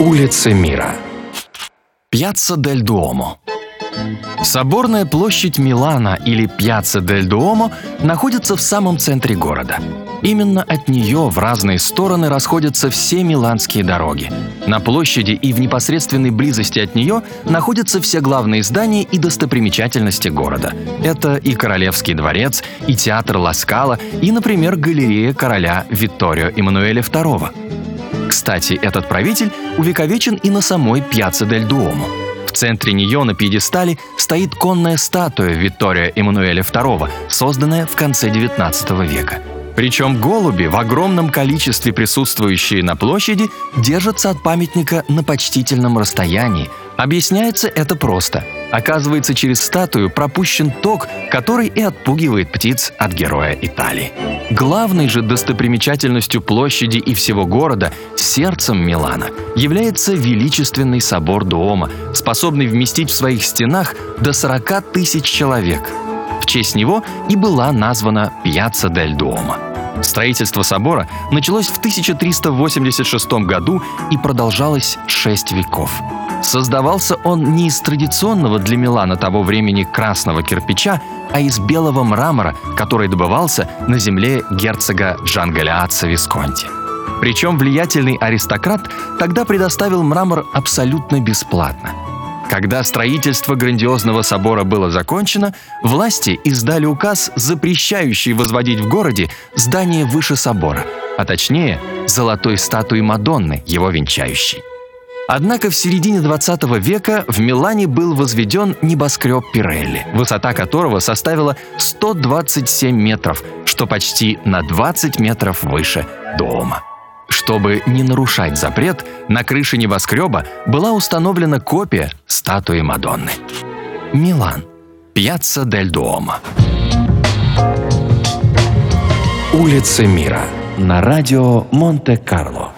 Улицы мира. Пьяцца дель Дуомо. Соборная площадь Милана или Пьяцца дель Дуомо находится в самом центре города. Именно от нее в разные стороны расходятся все миланские дороги. На площади и в непосредственной близости от нее находятся все главные здания и достопримечательности города. Это и Королевский дворец, и театр Ласкала, и, например, галерея короля Витторио Эммануэля II. Кстати, этот правитель увековечен и на самой Пьяцца дель Дуомо. В центре нее на пьедестале стоит конная статуя Виттория Эммануэля II, созданная в конце XIX века. Причем голуби, в огромном количестве присутствующие на площади, держатся от памятника на почтительном расстоянии. Объясняется это просто. Оказывается, через статую пропущен ток, который и отпугивает птиц от героя Италии. Главной же достопримечательностью площади и всего города, сердцем Милана, является величественный собор Дуома, способный вместить в своих стенах до 40 тысяч человек. В честь него и была названа Пьяцца дель Дуомо. Строительство собора началось в 1386 году и продолжалось 6 веков. Создавался он не из традиционного для Милана того времени красного кирпича, а из белого мрамора, который добывался на земле герцога Джангалиаца Висконти. Причем влиятельный аристократ тогда предоставил мрамор абсолютно бесплатно – когда строительство грандиозного собора было закончено, власти издали указ, запрещающий возводить в городе здание выше собора, а точнее, золотой статуи Мадонны, его венчающей. Однако в середине 20 века в Милане был возведен небоскреб Пирелли, высота которого составила 127 метров, что почти на 20 метров выше дома. Чтобы не нарушать запрет, на крыше небоскреба была установлена копия статуи Мадонны. Милан. Пьяцца дель Дуомо. Улицы мира. На радио Монте-Карло.